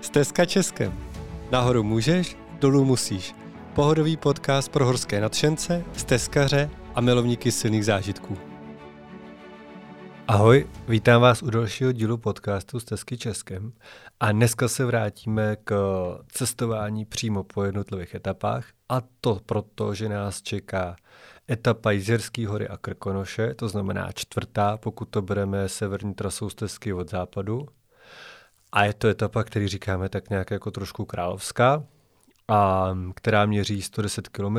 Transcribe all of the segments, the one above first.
Stezka Českem. Nahoru můžeš, dolů musíš. Pohodový podcast pro horské nadšence, stezkaře a milovníky silných zážitků. Ahoj, vítám vás u dalšího dílu podcastu Stezky Českem a dneska se vrátíme k cestování přímo po jednotlivých etapách a to proto, že nás čeká etapa Jizerský hory a Krkonoše, to znamená čtvrtá, pokud to bereme severní trasou stezky od západu. A je to etapa, který říkáme tak nějak jako trošku královská, a která měří 110 km.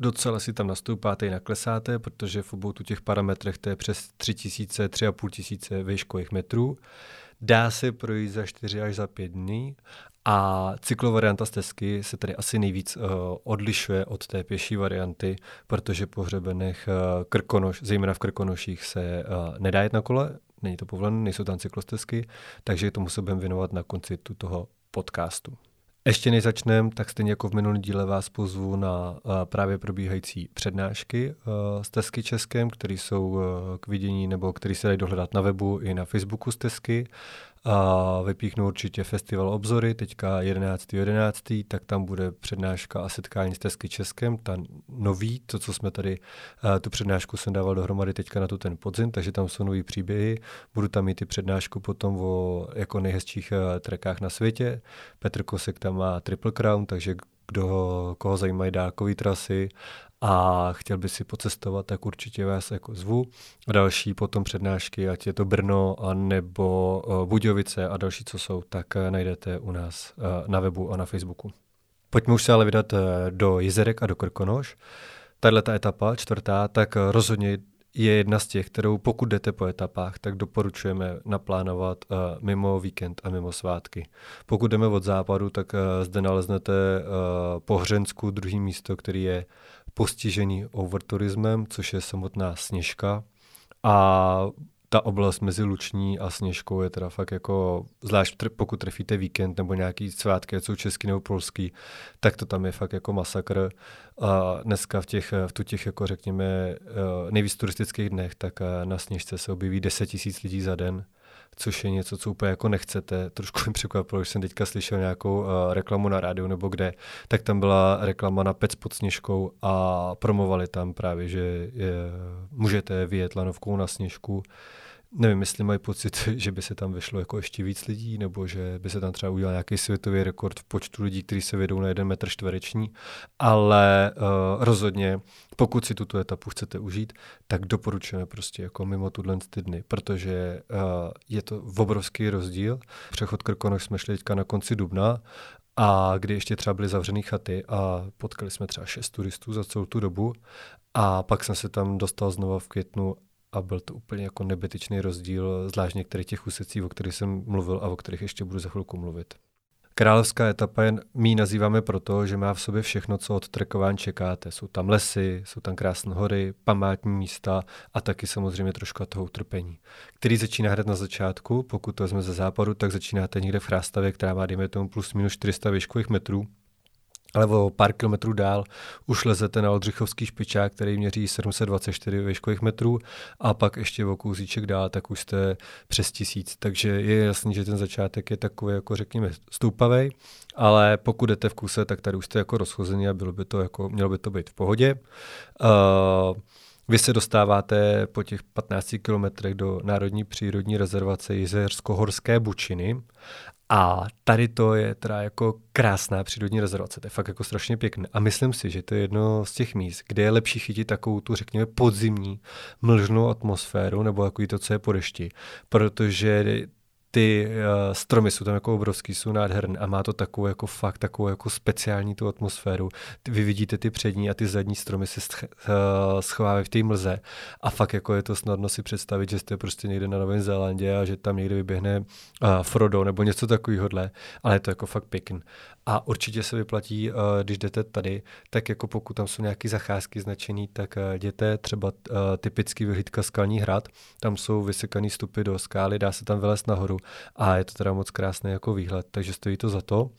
Docela si tam nastoupáte i naklesáte, protože v obou těch parametrech to je přes 3000, 3500 výškových metrů. Dá se projít za 4 až za 5 dní a cyklovarianta stezky se tady asi nejvíc uh, odlišuje od té pěší varianty, protože po hřebenech uh, Krkonoš, zejména v Krkonoších, se uh, nedá jet na kole, není to povolené, nejsou tam cyklostezky, takže tomu se budeme věnovat na konci toho podcastu. Ještě než začneme, tak stejně jako v minulém díle vás pozvu na uh, právě probíhající přednášky uh, Stezky Českém, které jsou uh, k vidění nebo které se dají dohledat na webu i na Facebooku Stezky. A vypíchnu určitě festival Obzory, teďka 11.11., 11., tak tam bude přednáška a setkání s Tesky Českem, ta nový, to, co jsme tady, tu přednášku jsem dával dohromady teďka na tu ten podzim, takže tam jsou nový příběhy. Budu tam mít i přednášku potom o jako nejhezčích trekách na světě. Petr Kosek tam má Triple Crown, takže kdo, koho zajímají dálkové trasy a chtěl by si pocestovat, tak určitě vás jako zvu. A další potom přednášky, ať je to Brno a nebo uh, Budějovice a další, co jsou, tak uh, najdete u nás uh, na webu a na Facebooku. Pojďme už se ale vydat do Jezerek a do Krkonoš. Tahle ta etapa, čtvrtá, tak rozhodně je jedna z těch, kterou pokud jdete po etapách, tak doporučujeme naplánovat uh, mimo víkend a mimo svátky. Pokud jdeme od západu, tak uh, zde naleznete uh, po Hřensku druhý místo, který je postižený overturismem, což je samotná Sněžka. A ta oblast mezi Luční a Sněžkou je teda fakt jako, zvlášť pokud trefíte víkend nebo nějaký svátky, jsou český nebo polský, tak to tam je fakt jako masakr. A dneska v těch, v tu těch jako řekněme eh, nejvíc turistických dnech, tak eh, na Sněžce se objeví 10 tisíc lidí za den což je něco, co úplně jako nechcete. Trošku mi překvapilo, že jsem teďka slyšel nějakou uh, reklamu na rádiu nebo kde, tak tam byla reklama na Pec pod Sněžkou a promovali tam právě, že je, můžete vyjet lanovkou na Sněžku nevím, jestli mají pocit, že by se tam vyšlo jako ještě víc lidí, nebo že by se tam třeba udělal nějaký světový rekord v počtu lidí, kteří se vědou na jeden metr čtvereční, ale uh, rozhodně, pokud si tuto etapu chcete užít, tak doporučujeme prostě jako mimo tuhle ty dny, protože uh, je to obrovský rozdíl. Přechod Krkonoš jsme šli teďka na konci dubna a kdy ještě třeba byly zavřené chaty a potkali jsme třeba šest turistů za celou tu dobu a pak jsem se tam dostal znova v květnu a byl to úplně jako nebytečný rozdíl, zvlášť některých těch úsecí, o kterých jsem mluvil a o kterých ještě budu za chvilku mluvit. Královská etapa je, my ji nazýváme proto, že má v sobě všechno, co od trekování čekáte. Jsou tam lesy, jsou tam krásné hory, památní místa a taky samozřejmě trošku toho utrpení. Který začíná hned na začátku, pokud to vezme ze západu, tak začínáte někde v Chrástavě, která má, dejme tomu, plus minus 400 výškových metrů ale o pár kilometrů dál už lezete na Oldřichovský špičák, který měří 724 výškových metrů a pak ještě o kousíček dál, tak už jste přes tisíc. Takže je jasný, že ten začátek je takový, jako řekněme, stoupavý, ale pokud jdete v kuse, tak tady už jste jako rozchození a bylo by to jako, mělo by to být v pohodě. Uh, vy se dostáváte po těch 15 kilometrech do Národní přírodní rezervace Jizersko-Horské Bučiny a tady to je teda jako krásná přírodní rezervace, to je fakt jako strašně pěkné. A myslím si, že to je jedno z těch míst, kde je lepší chytit takovou tu, řekněme, podzimní mlžnou atmosféru, nebo jako to, co je po dešti, protože ty uh, stromy jsou tam jako obrovský, jsou nádherné a má to takovou jako fakt takovou jako speciální tu atmosféru. Vy vidíte ty přední a ty zadní stromy se sch, uh, schovávají v té mlze a fakt jako je to snadno si představit, že jste prostě někde na Novém Zélandě a že tam někde vyběhne uh, Frodo nebo něco takového, ale je to jako fakt pěkný. A určitě se vyplatí, uh, když jdete tady, tak jako pokud tam jsou nějaké zacházky značený, tak uh, jděte třeba uh, typický vyhlídka Skalní hrad, tam jsou vysekané stupy do skály, dá se tam vylézt nahoru a je to teda moc krásný jako výhled, takže stojí to za to.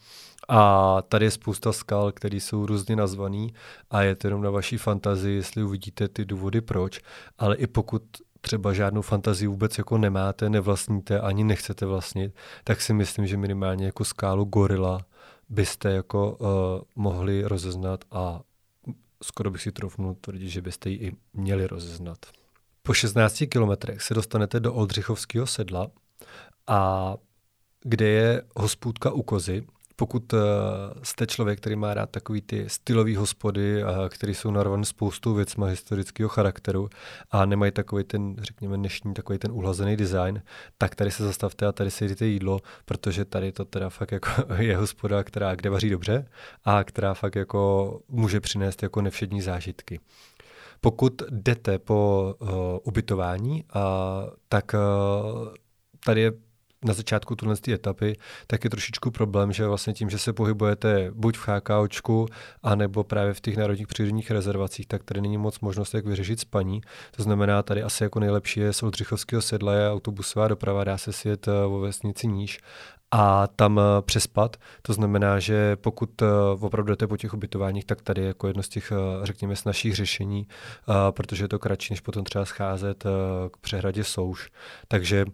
A tady je spousta skal, které jsou různě nazvané a je to jenom na vaší fantazii, jestli uvidíte ty důvody proč, ale i pokud třeba žádnou fantazii vůbec jako nemáte, nevlastníte, ani nechcete vlastnit, tak si myslím, že minimálně jako skálu Gorila byste jako uh, mohli rozeznat a skoro bych si trofnul tvrdit, že byste ji i měli rozeznat. Po 16 kilometrech se dostanete do Oldřichovského sedla, a kde je hospůdka u kozy, pokud uh, jste člověk, který má rád takový ty stylové hospody, uh, které jsou narvané spoustou věcma historického charakteru a nemají takový ten, řekněme, dnešní takový ten uhlazený design, tak tady se zastavte a tady si jdete jídlo, protože tady to teda fakt jako je hospoda, která kde vaří dobře a která fakt jako může přinést jako nevšední zážitky. Pokud jdete po uh, ubytování, uh, tak uh, tady je na začátku tuhle etapy, tak je trošičku problém, že vlastně tím, že se pohybujete buď v chákáočku, anebo právě v těch národních přírodních rezervacích, tak tady není moc možnost, jak vyřešit spaní. To znamená, tady asi jako nejlepší je z Oldřichovského sedla je autobusová doprava, dá se sjet eh, vo vesnici níž a tam eh, přespat. To znamená, že pokud eh, opravdu jdete po těch ubytováních, tak tady je jako jedno z těch, řekněme, našich řešení, protože je to kratší, než potom třeba scházet k přehradě Souš. Takže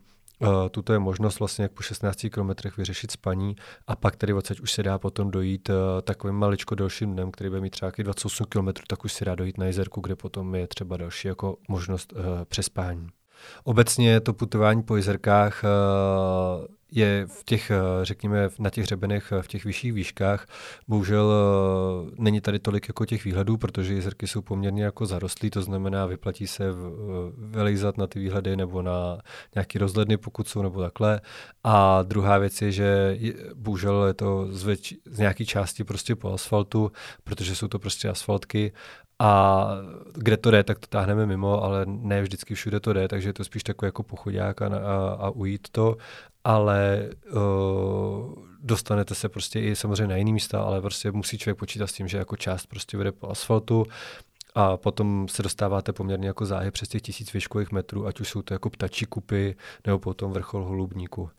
tuto je možnost vlastně jak po 16 kilometrech vyřešit spaní a pak tedy odsaď už se dá potom dojít uh, takovým maličko delším dnem, který bude mít třeba 28 km, tak už se dá dojít na jezerku, kde potom je třeba další jako možnost uh, přespání. Obecně to putování po jezerkách je v těch, eh, řekněme, na těch hřebenech, eh, v těch vyšších výškách, bohužel eh, není tady tolik jako těch výhledů, protože jezerky jsou poměrně jako zarostlí, to znamená, vyplatí se vylejzat na ty výhledy nebo na nějaký rozhledny, pokud jsou, nebo takhle. A druhá věc je, že bohužel je to z, věč, z nějaké části prostě po asfaltu, protože jsou to prostě asfaltky. A kde to jde, tak to táhneme mimo, ale ne vždycky všude to jde, takže je to spíš takový jako pochodák a, a, a ujít to ale uh, dostanete se prostě i samozřejmě na jiný místa, ale prostě musí člověk počítat s tím, že jako část prostě vede po asfaltu a potom se dostáváte poměrně jako záhy přes těch tisíc výškových metrů, ať už jsou to jako ptačí kupy nebo potom vrchol holubníku.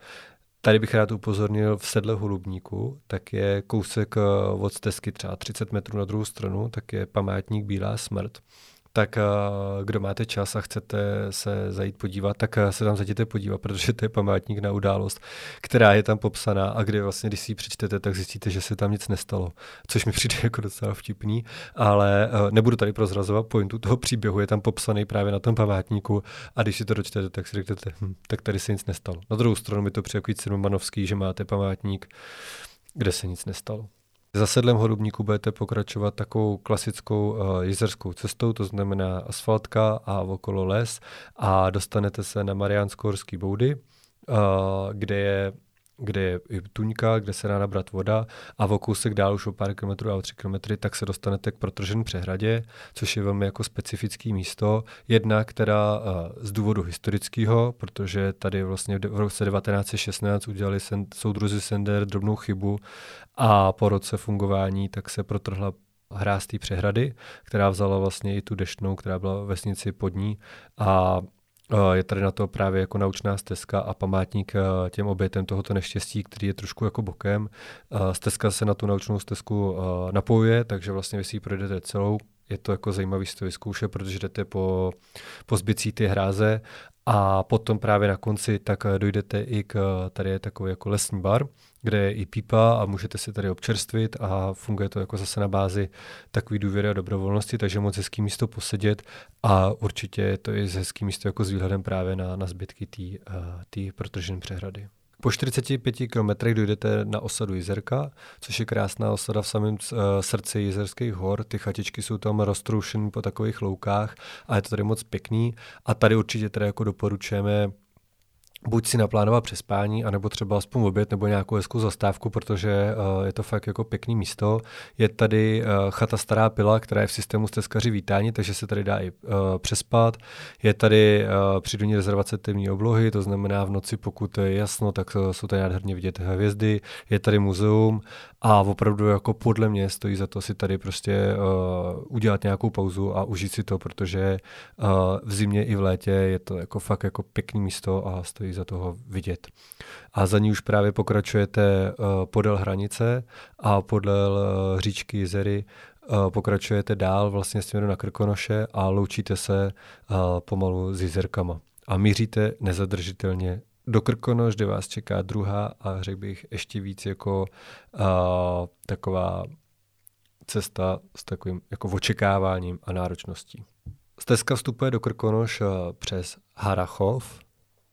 Tady bych rád upozornil v sedle holubníku, tak je kousek eh, od stezky třeba 30 metrů na druhou stranu, tak je památník Bílá smrt tak eh, kdo máte čas a chcete se zajít podívat, tak eh, se tam zajděte podívat, protože to je památník na událost, která je tam popsaná a kde vlastně, když si ji přečtete, tak zjistíte, že se tam nic nestalo, což mi přijde jako docela vtipný, ale eh, nebudu tady prozrazovat pointu toho příběhu, je tam popsaný právě na tom památníku a když si to dočtete, tak si řeknete, hm, tak tady se nic nestalo. Na druhou stranu mi to přijde jako že máte památník, kde se nic nestalo. Za sedlem Horubníku budete pokračovat takovou klasickou uh, jezerskou cestou, to znamená asfaltka a okolo les a dostanete se na Mariánsko-horský boudy, uh, kde je kde je i tuňka, kde se dá nabrat voda a o kousek dál už o pár kilometrů a o tři kilometry, tak se dostanete k protržené přehradě, což je velmi jako specifické místo. Jedna, která z důvodu historického, protože tady vlastně v roce 1916 udělali sen, soudruzi Sender drobnou chybu a po roce fungování tak se protrhla hráz té přehrady, která vzala vlastně i tu deštnou, která byla ve vesnici pod ní a je tady na to právě jako naučná stezka a památník těm obětem tohoto neštěstí, který je trošku jako bokem. Stezka se na tu naučnou stezku napojuje, takže vlastně vy si ji projdete celou. Je to jako zajímavý si to vyzkoušet, protože jdete po, po zbycí ty hráze a potom právě na konci tak dojdete i k, tady je takový jako lesní bar, kde je i pípa a můžete si tady občerstvit a funguje to jako zase na bázi takový důvěry a dobrovolnosti, takže moc hezký místo posedět a určitě je to i hezký místo jako s výhledem právě na, na zbytky té uh, protržené přehrady. Po 45 kilometrech dojdete na osadu Jizerka, což je krásná osada v samém uh, srdci Jizerských hor. Ty chatičky jsou tam roztroušené po takových loukách a je to tady moc pěkný. A tady určitě teda jako doporučujeme buď si naplánovat přespání, anebo třeba aspoň oběd nebo nějakou hezkou zastávku, protože uh, je to fakt jako pěkný místo. Je tady uh, chata Stará pila, která je v systému stezkaři vítání, takže se tady dá i uh, přespat. Je tady uh, přírodní rezervace temní oblohy, to znamená v noci, pokud je jasno, tak uh, jsou tady nádherně vidět hvězdy. Je tady muzeum a opravdu jako podle mě stojí za to si tady prostě uh, udělat nějakou pauzu a užít si to, protože uh, v zimě i v létě je to jako fakt jako pěkný místo a stojí za toho vidět. A za ní už právě pokračujete uh, podél hranice a podél uh, říčky Jezery pokračujete dál vlastně směru na Krkonoše a loučíte se pomalu s jezerkama. A míříte nezadržitelně do Krkonoš, kde vás čeká druhá a řekl bych ještě víc jako uh, taková cesta s takovým jako očekáváním a náročností. Stezka vstupuje do Krkonoš přes Harachov.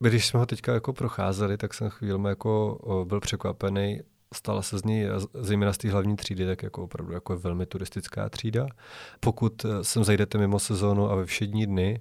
Když jsme ho teďka jako procházeli, tak jsem chvíli jako byl překvapený. Stala se z ní, zejména z té hlavní třídy, tak jako opravdu jako velmi turistická třída. Pokud sem zajdete mimo sezónu a ve všední dny,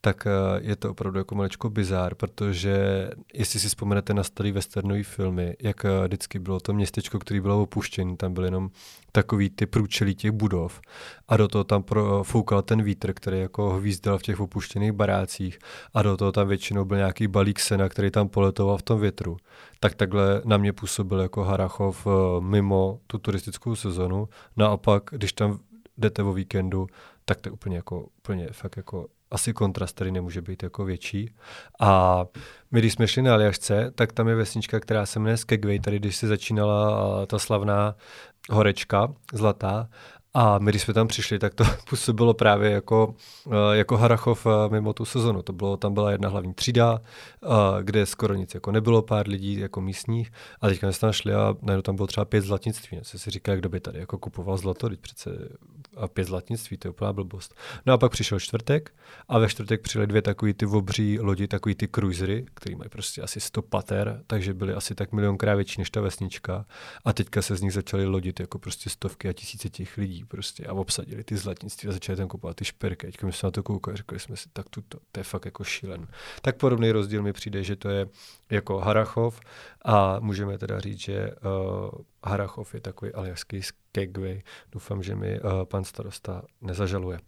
tak eh, je to opravdu jako maličko bizár, protože jestli si vzpomenete na starý westernové filmy, jak eh, vždycky bylo to městečko, které bylo opuštěné, tam byly jenom takový ty průčelí těch budov a do toho tam foukal ten vítr, který jako hvízdal v těch opuštěných barácích a do toho tam většinou byl nějaký balík sena, který tam poletoval v tom větru. Tak takhle na mě působil jako Harachov eh, mimo tu turistickou sezonu. Naopak, když tam jdete o víkendu, tak to je úplně jako, úplně fakt jako asi kontrast tady nemůže být jako větší. A my, když jsme šli na Aljašce, tak tam je vesnička, která se jmenuje Skegway, tady když se začínala ta slavná horečka zlatá a my, když jsme tam přišli, tak to působilo právě jako, jako Harachov mimo tu sezonu. To bylo, tam byla jedna hlavní třída, kde skoro nic jako nebylo, pár lidí jako místních. A teďka jsme tam šli a najednou tam bylo třeba pět zlatnictví. Co si říká, kdo by tady jako kupoval zlato, teď přece a pět zlatnictví, to je úplná blbost. No a pak přišel čtvrtek a ve čtvrtek přijeli dvě takový ty obří lodi, takový ty cruisery, který mají prostě asi 100 pater, takže byly asi tak milionkrát větší než ta vesnička. A teďka se z nich začaly lodit jako prostě stovky a tisíce těch lidí prostě a obsadili ty zlatnictví a začali tam kupovat ty šperky. Teď jsme se na to koukali, řekli jsme si, tak to, to je fakt jako šílen. Tak podobný rozdíl mi přijde, že to je jako Harachov a můžeme teda říct, že uh, Harachov je takový aljaský skegway. Doufám, že mi uh, pan starosta nezažaluje.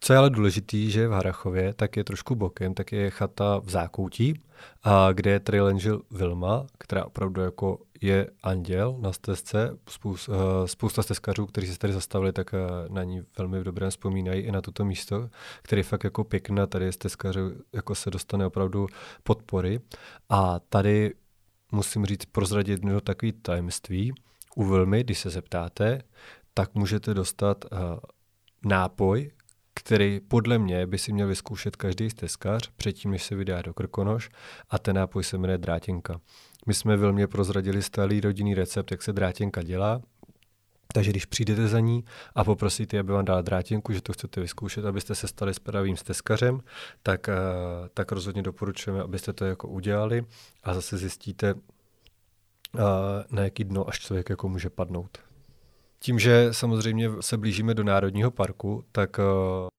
Co je ale důležitý, že v Harachově, tak je trošku bokem, tak je chata v zákoutí, a kde je trail angel Vilma, která opravdu jako je anděl na stezce. Spousta, uh, spousta stezkařů, kteří se tady zastavili, tak uh, na ní velmi v dobrém vzpomínají i na toto místo, které je fakt jako pěkné. Tady stezkařů, jako se dostane opravdu podpory. A tady musím říct, prozradit jedno takové tajemství. U Vilmy, když se zeptáte, tak můžete dostat uh, nápoj, který podle mě by si měl vyzkoušet každý stezkař předtím, než se vydá do Krkonoš a ten nápoj se jmenuje drátěnka. My jsme velmi prozradili stálý rodinný recept, jak se drátěnka dělá, takže když přijdete za ní a poprosíte, aby vám dala drátěnku, že to chcete vyzkoušet, abyste se stali pravým stezkařem, tak, eh, tak rozhodně doporučujeme, abyste to jako udělali a zase zjistíte, na jaký dno až člověk jako může padnout. Tím, že samozřejmě se blížíme do Národního parku, tak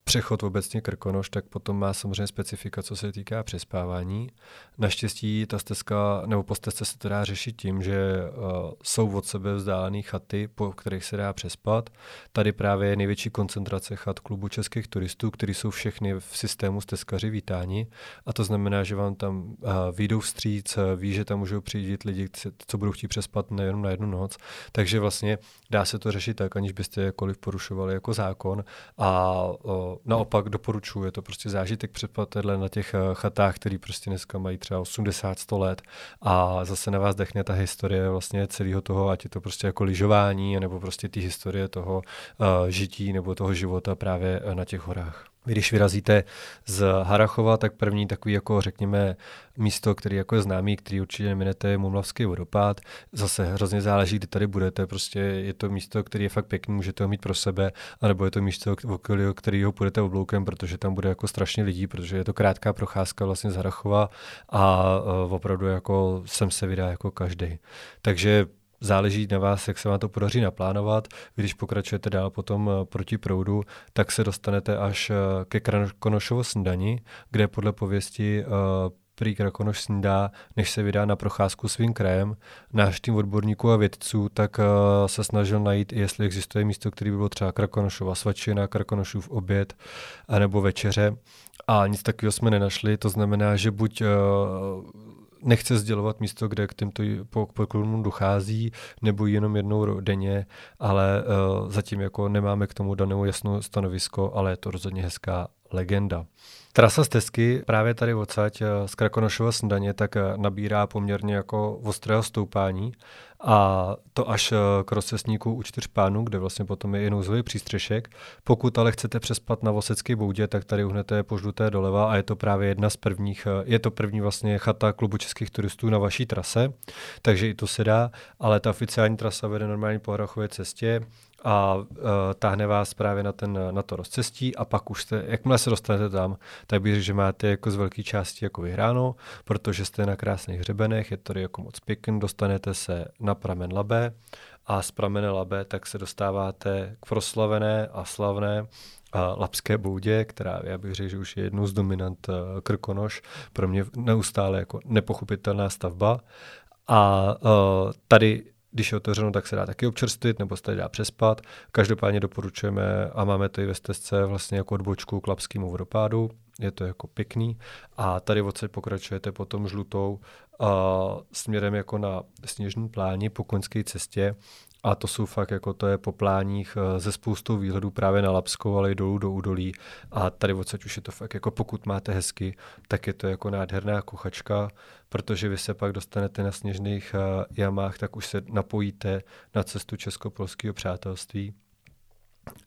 přechod obecně Krkonoš, tak potom má samozřejmě specifika, co se týká přespávání. Naštěstí ta stezka, nebo po stezce se to dá řešit tím, že uh, jsou od sebe vzdálené chaty, po kterých se dá přespat. Tady právě je největší koncentrace chat klubu českých turistů, kteří jsou všechny v systému stezkaři vítáni. A to znamená, že vám tam uh, výjdou vstříc, ví, že tam můžou přijít lidi, co budou chtít přespat nejenom na jednu noc. Takže vlastně dá se to řešit tak, aniž byste jakkoliv porušovali jako zákon. A o, naopak doporučuji, je to prostě zážitek předplatele na těch eh, chatách, který prostě dneska mají třeba 80-100 let a zase na vás dechne ta historie vlastně celého toho, ať je to prostě jako lyžování, nebo prostě ty historie toho uh, žití nebo toho života právě eh, na těch horách. Když vyrazíte z Harachova, tak první takový jako řekněme místo, který jako je známý, který určitě neminete, je Mumlavský vodopád. Zase hrozně záleží, kde tady budete, prostě je to místo, který je fakt pěkný, můžete ho mít pro sebe, anebo je to místo, okolí kterého půjdete obloukem, protože tam bude jako strašně lidí, protože je to krátká procházka vlastně z Harachova a uh, opravdu jako sem se vydá jako každý. Takže záleží na vás, jak se vám to podaří naplánovat. Když pokračujete dál potom eh, proti proudu, tak se dostanete až eh, ke Krakonošovo snídani, kde podle pověsti eh, prý Krakonoš snídá, než se vydá na procházku svým krajem. Náš tým odborníků a vědců tak se snažil najít, jestli existuje místo, které by bylo třeba Krakonošova svačina, Krakonošův oběd, anebo večeře. A nic takového jsme nenašli, to znamená, že buď nechce sdělovat místo, kde k těmto poklonům dochází, nebo jenom jednou denně, ale uh, zatím jako nemáme k tomu danou jasnou stanovisko, ale je to rozhodně hezká legenda. Trasa stezky právě tady odsaď eh, z Krakonošova snídaně tak eh, nabírá poměrně jako ostrého stoupání a to až eh, k rozcestníku u čtyř pánů, kde vlastně potom je i nouzový přístřešek. Pokud ale chcete přespat na Vosecké boudě, tak tady uhnete po žluté doleva a je to právě jedna z prvních, je to první vlastně chata klubu českých turistů na vaší trase, takže i to se dá, ale ta oficiální trasa vede normálně po Hrachově cestě a uh, táhne vás právě na, ten, na to rozcestí a pak už jste, jakmile se dostanete tam, tak bych řekl, že máte jako z velké části jako vyhráno, protože jste na krásných hřebenech, je tady jako moc pěkný, dostanete se na pramen Labe a z pramene Labe tak se dostáváte k proslavené a slavné Lapské boudě, která já bych řekl, že už je jednou z dominant uh, Krkonoš, pro mě neustále jako nepochopitelná stavba. A uh, tady když je otevřeno, tak se dá taky občerstvit nebo se tady dá přespat. Každopádně doporučujeme a máme to i ve stezce vlastně jako odbočku k Lapskému vodopádu. Je to jako pěkný. A tady odsaď pokračujete potom žlutou a směrem jako na sněžní pláni po koňské cestě a to jsou fakt jako to je po pláních eh, ze spoustou výhledů právě na Lapskou, ale i dolů do údolí. A tady odsaď už je to fakt jako pokud máte hezky, tak je to jako nádherná kuchačka, protože vy se pak dostanete na sněžných uh, jamách, tak už se napojíte na cestu česko-polského přátelství.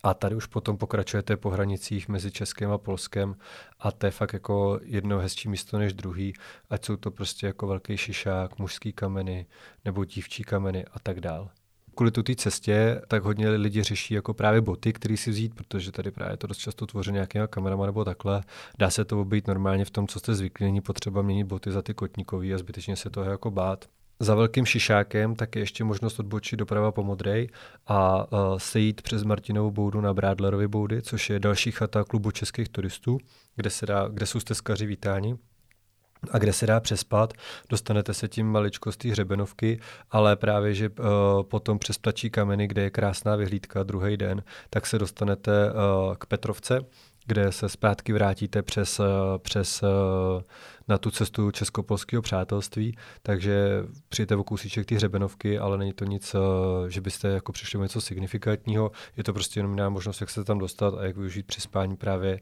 A tady už potom pokračujete po hranicích mezi Českem a Polskem a to je fakt jako jedno hezčí místo než druhý, ať jsou to prostě jako velký šišák, mužský kameny nebo dívčí kameny a tak dál kvůli tu té cestě, tak hodně lidi řeší jako právě boty, které si vzít, protože tady právě to dost často tvoří nějakýma kamerama nebo takhle. Dá se to obejít normálně v tom, co jste zvyklí, není potřeba měnit boty za ty kotníkový a zbytečně se toho jako bát. Za velkým šišákem tak je ještě možnost odbočit doprava po Modrej a uh, sejít přes Martinovou boudu na Brádlerovi boudy, což je další chata klubu českých turistů, kde, se dá, kde jsou stezkaři vítáni a kde se dá přespat. Dostanete se tím maličko z té hřebenovky, ale právě, že uh, potom přes Ptačí kameny, kde je krásná vyhlídka druhý den, tak se dostanete uh, k Petrovce, kde se zpátky vrátíte přes, uh, přes uh, na tu cestu česko-polského přátelství, takže přijete o kousíček ty hřebenovky, ale není to nic, uh, že byste jako přišli něco signifikantního, je to prostě jenom jiná možnost, jak se tam dostat a jak využít přispání právě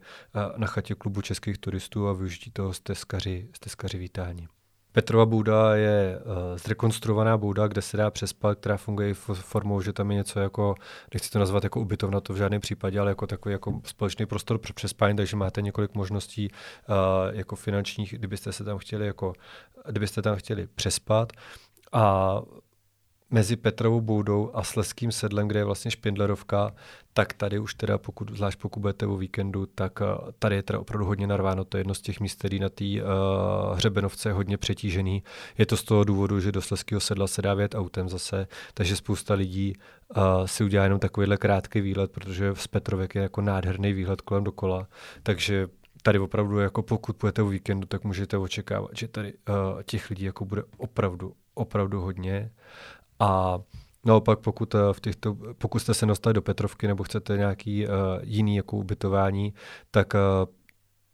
na chatě klubu českých turistů a využít toho stezkaři, stezkaři vítání. Petrova bouda je uh, zrekonstruovaná bouda, kde se dá přespat, která funguje formou, že tam je něco jako, nechci to nazvat jako ubytovna, to v žádném případě, ale jako takový jako společný prostor pro přespání, takže máte několik možností uh, jako finančních, kdybyste se tam chtěli jako, kdybyste tam chtěli přespat. A mezi Petrovou boudou a Sleským sedlem, kde je vlastně Špindlerovka, tak tady už teda, pokud, zvlášť pokud budete o víkendu, tak uh, tady je teda opravdu hodně narváno. To je jedno z těch míst, který na té uh, hřebenovce je hodně přetížený. Je to z toho důvodu, že do Sleského sedla se dá vět autem zase, takže spousta lidí uh, si udělá jenom takovýhle krátký výlet, protože z Petrovek je jako nádherný výhled kolem dokola. Takže tady opravdu, jako pokud půjdete o víkendu, tak můžete očekávat, že tady uh, těch lidí jako bude opravdu, opravdu hodně. A naopak, pokud, eh, v těchto, pokud jste se dostali do Petrovky nebo chcete nějaký uh, jiný jako ubytování, tak uh,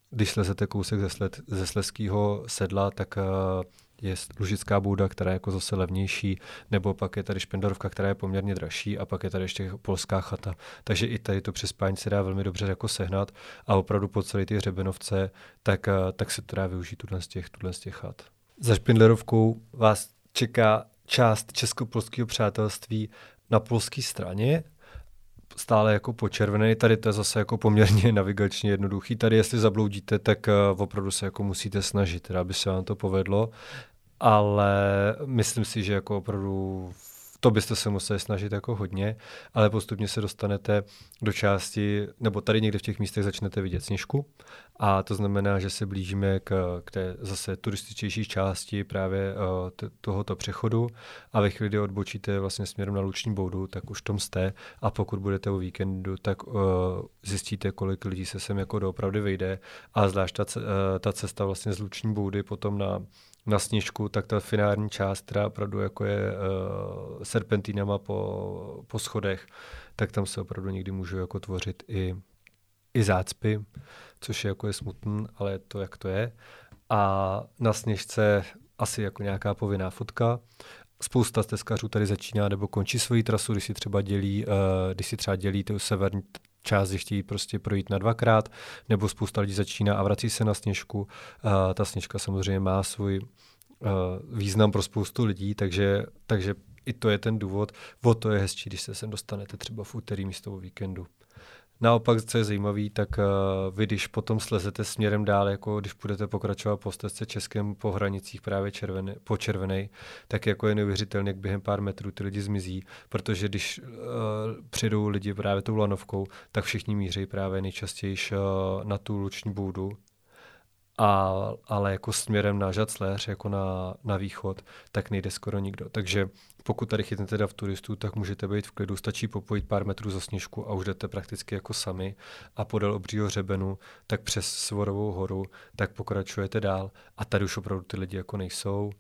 když slezete kousek ze, sled, ze Sleského sedla, tak uh, je Lužická bouda, která je jako zase levnější, nebo pak je tady Špendorovka, která je poměrně dražší a pak je tady ještě polská chata. Takže i tady to přespání se dá velmi dobře jako sehnat a opravdu po celé ty hřebenovce, tak, tak se to dá využít tuhle z těch, tuhle z těch chat. Za Špindlerovkou vás čeká část česko-polského přátelství na polské straně, stále jako počervený. Tady to je zase jako poměrně navigačně jednoduchý. Tady jestli zabloudíte, tak uh, opravdu se jako musíte snažit, teda, aby se vám to povedlo. Ale myslím si, že jako opravdu to byste se museli snažit jako hodně, ale postupně se dostanete do části, nebo tady někde v těch místech začnete vidět sněžku a to znamená, že se blížíme k, k té zase turističtější části právě uh, t- tohoto přechodu. A ve chvíli, kdy odbočíte vlastně směrem na Luční boudu, tak už tom jste. A pokud budete o víkendu, tak uh, zjistíte, kolik lidí se sem jako doopravdy vejde. A zvlášť ta, uh, ta cesta vlastně z Luční boudy potom na na sněžku, tak ta finální část, která opravdu jako je uh, serpentínama po, po schodech, tak tam se opravdu někdy můžou jako tvořit i, i zácpy, což je jako je smutný, ale je to, jak to je. A na sněžce asi jako nějaká povinná fotka. Spousta stezkařů tady začíná nebo končí svoji trasu, když si třeba dělí, uh, když si třeba dělí tu severní část chtějí prostě projít na dvakrát, nebo spousta lidí začíná a vrací se na sněžku. A ta sněžka samozřejmě má svůj uh, význam pro spoustu lidí, takže, takže i to je ten důvod. O to je hezčí, když se sem dostanete třeba v úterý místo o víkendu. Naopak, co je zajímavé, tak uh, vy, když potom slezete směrem dál, jako když budete pokračovat po stezce českém po hranicích právě červené, po červené, tak jako je neuvěřitelné, jak během pár metrů ty lidi zmizí, protože když uh, přijdou lidi právě tou lanovkou, tak všichni míří právě nejčastěji uh, na tu luční boudu, a, ale jako směrem na Žacléř, jako na, na východ, tak nejde skoro nikdo. Takže pokud tady chytnete v turistů, tak můžete být v klidu, stačí popojit pár metrů za sněžku a už jdete prakticky jako sami. A podél obřího hřebenu, tak přes Svorovou horu, tak pokračujete dál. A tady už opravdu ty lidi jako nejsou,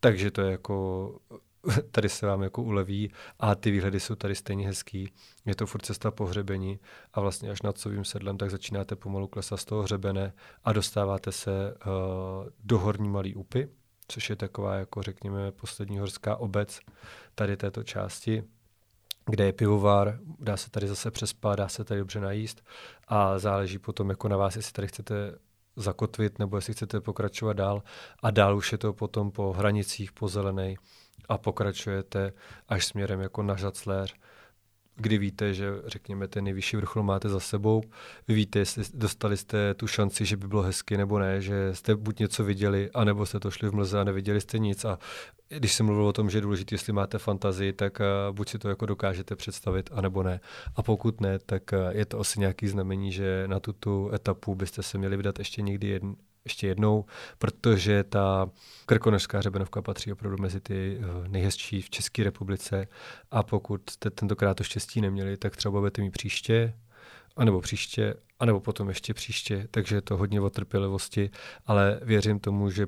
takže to je jako tady se vám jako uleví. A ty výhledy jsou tady stejně hezký. Je to furt cesta po hřebení a vlastně až nad Sovým sedlem tak začínáte pomalu klesat z toho hřebene a dostáváte se uh, do Horní Malý Upy, což je taková jako řekněme poslední horská obec tady této části, kde je pivovar, dá se tady zase přespat, dá se tady dobře najíst a záleží potom jako na vás, jestli tady chcete zakotvit nebo jestli chcete pokračovat dál. A dál už je to potom po hranicích, po zelenej, a pokračujete až směrem jako na Žacléř, kdy víte, že řekněme ten nejvyšší vrchol máte za sebou, vy víte, jestli dostali jste tu šanci, že by bylo hezky nebo ne, že jste buď něco viděli, anebo jste to šli v mlze a neviděli jste nic a když jsem mluvil o tom, že je důležité, jestli máte fantazii, tak uh, buď si to jako dokážete představit, anebo ne. A pokud ne, tak uh, je to asi nějaký znamení, že na tuto etapu byste se měli vydat ještě někdy jedn, ještě jednou, protože ta krkonožská hřebenovka patří opravdu mezi ty eh, nejhezčí v České republice a pokud jste tentokrát to štěstí neměli, tak třeba budete mít příště, anebo příště, anebo potom ještě příště, takže je to hodně o trpělivosti, ale věřím tomu, že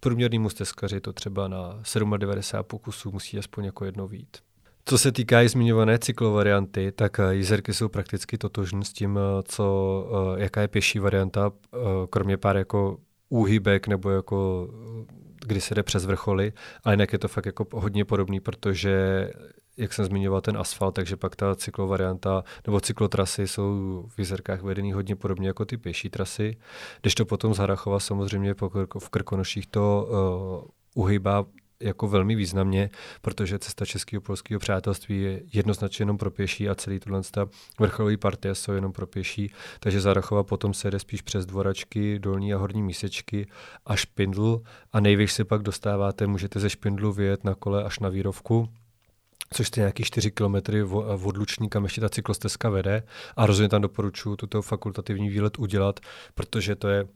průměrnému stezkaři to třeba na 97 pokusů musí aspoň jako jedno vít. Co se týká i zmiňované cyklovarianty, tak eh, jízerky jsou prakticky totožné s tím, eh, co, eh, jaká je pěší varianta, kromě pár jako úhybek nebo jako kdy se jde přes vrcholy, ale jinak je to fakt jako hodně podobný, protože jak jsem zmiňoval ten asfalt, takže pak ta cyklovarianta nebo cyklotrasy jsou v Jizerkách vedený hodně podobně jako ty pěší trasy. Když to potom z Harachova samozřejmě v Krkonoších to uh, uhýbá jako velmi významně, protože cesta českého polského přátelství je jednoznačně jenom pro pěší a celý tuhle vrcholový partie jsou jenom pro pěší, takže Zarachova potom se jde spíš přes dvoračky, dolní a horní mísečky a špindl. A nejvíc se pak dostáváte, můžete ze špindlu vyjet na kole až na výrovku, což je nějaký 4 km od Luční, kam ještě ta cyklostezka vede. A rozhodně tam doporučuji tuto fakultativní výlet udělat, protože to je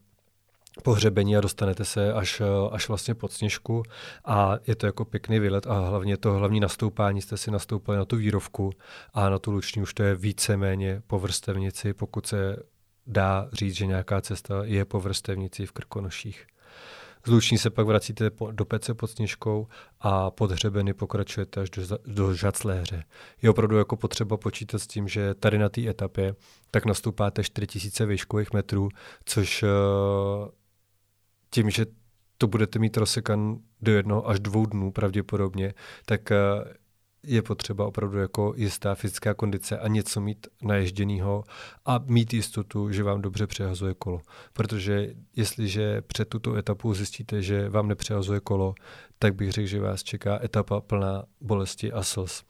pohřebení a dostanete se až, až vlastně pod sněžku a je to jako pěkný výlet a hlavně to hlavní nastoupání jste si nastoupili na tu výrovku a na tu luční už to je víceméně po vrstevnici, pokud se dá říct, že nějaká cesta je po vrstevnici v Krkonoších. Z Luční se pak vracíte do Pece pod Sněžkou a pod hřebeny pokračujete až do, do Žacléře. Je opravdu jako potřeba počítat s tím, že tady na té etapě tak nastupáte 4000 výškových metrů, což tím, že to budete mít rozsekan do jednoho až dvou dnů pravděpodobně, tak eh, je potřeba opravdu jako jistá fyzická kondice a něco mít naježděného a mít jistotu, že vám dobře přehazuje kolo. Protože jestliže před tuto etapu zjistíte, že vám nepřehazuje kolo, tak bych řekl, že vás čeká etapa plná bolesti a slz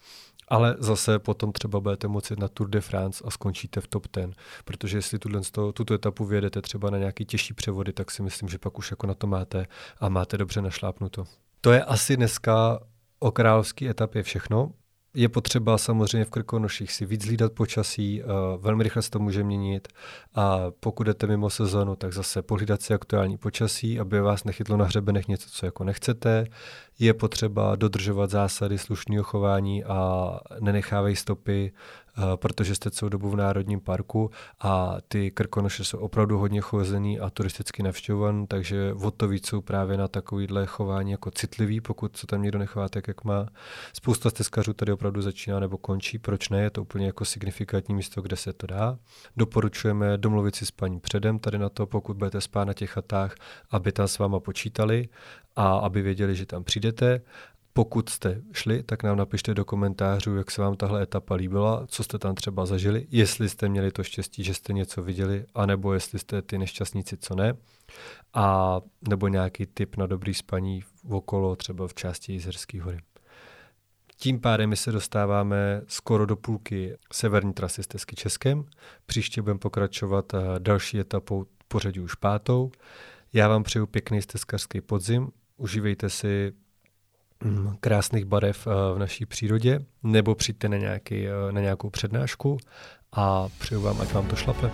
ale zase potom třeba budete moci na Tour de France a skončíte v top 10, protože jestli tuto, tuto etapu vyjedete třeba na nějaký těžší převody, tak si myslím, že pak už jako na to máte a máte dobře našlápnuto. To je asi dneska o královské etapě všechno. Je potřeba samozřejmě v Krkonoších si víc hlídat počasí, uh, velmi rychle se to může měnit a pokud jdete mimo sezónu, tak zase pohlídat si aktuální počasí, aby vás nechytlo na hřebenech něco, co jako nechcete. Je potřeba dodržovat zásady slušného chování a nenechávají stopy Eh, protože jste celou dobu v Národním parku a ty Krkonoše jsou opravdu hodně chozený a turisticky navštěvovaný, takže o to víc jsou právě na takovýhle chování jako citlivý, pokud se tam někdo nechává tak, jak má. Spousta stezkařů tady opravdu začíná nebo končí, proč ne, je to úplně jako signifikantní místo, kde se to dá. Doporučujeme domluvit si s paní předem tady na to, pokud budete spát na těch chatách, aby tam s váma počítali a aby věděli, že tam přijdete Pokud jste šli, tak nám napište do komentářů, jak se vám tahle etapa líbila, co jste tam třeba zažili, jestli jste měli to štěstí, že jste něco viděli, anebo jestli jste ty nešťastníci, co ne. A nebo nějaký tip na dobrý spaní okolo, třeba v části Jizerské hory. Tím pádem my se dostáváme skoro do půlky severní trasy s Tesky Českem. Příště budeme pokračovat eh, další etapou pořadí už pátou. Já vám přeju pěkný steskařský podzim. Užívejte si krásných barev eh, v naší přírodě, nebo přijďte na, nějaký, eh, na nějakou přednášku a přeju vám, ať vám to šlape.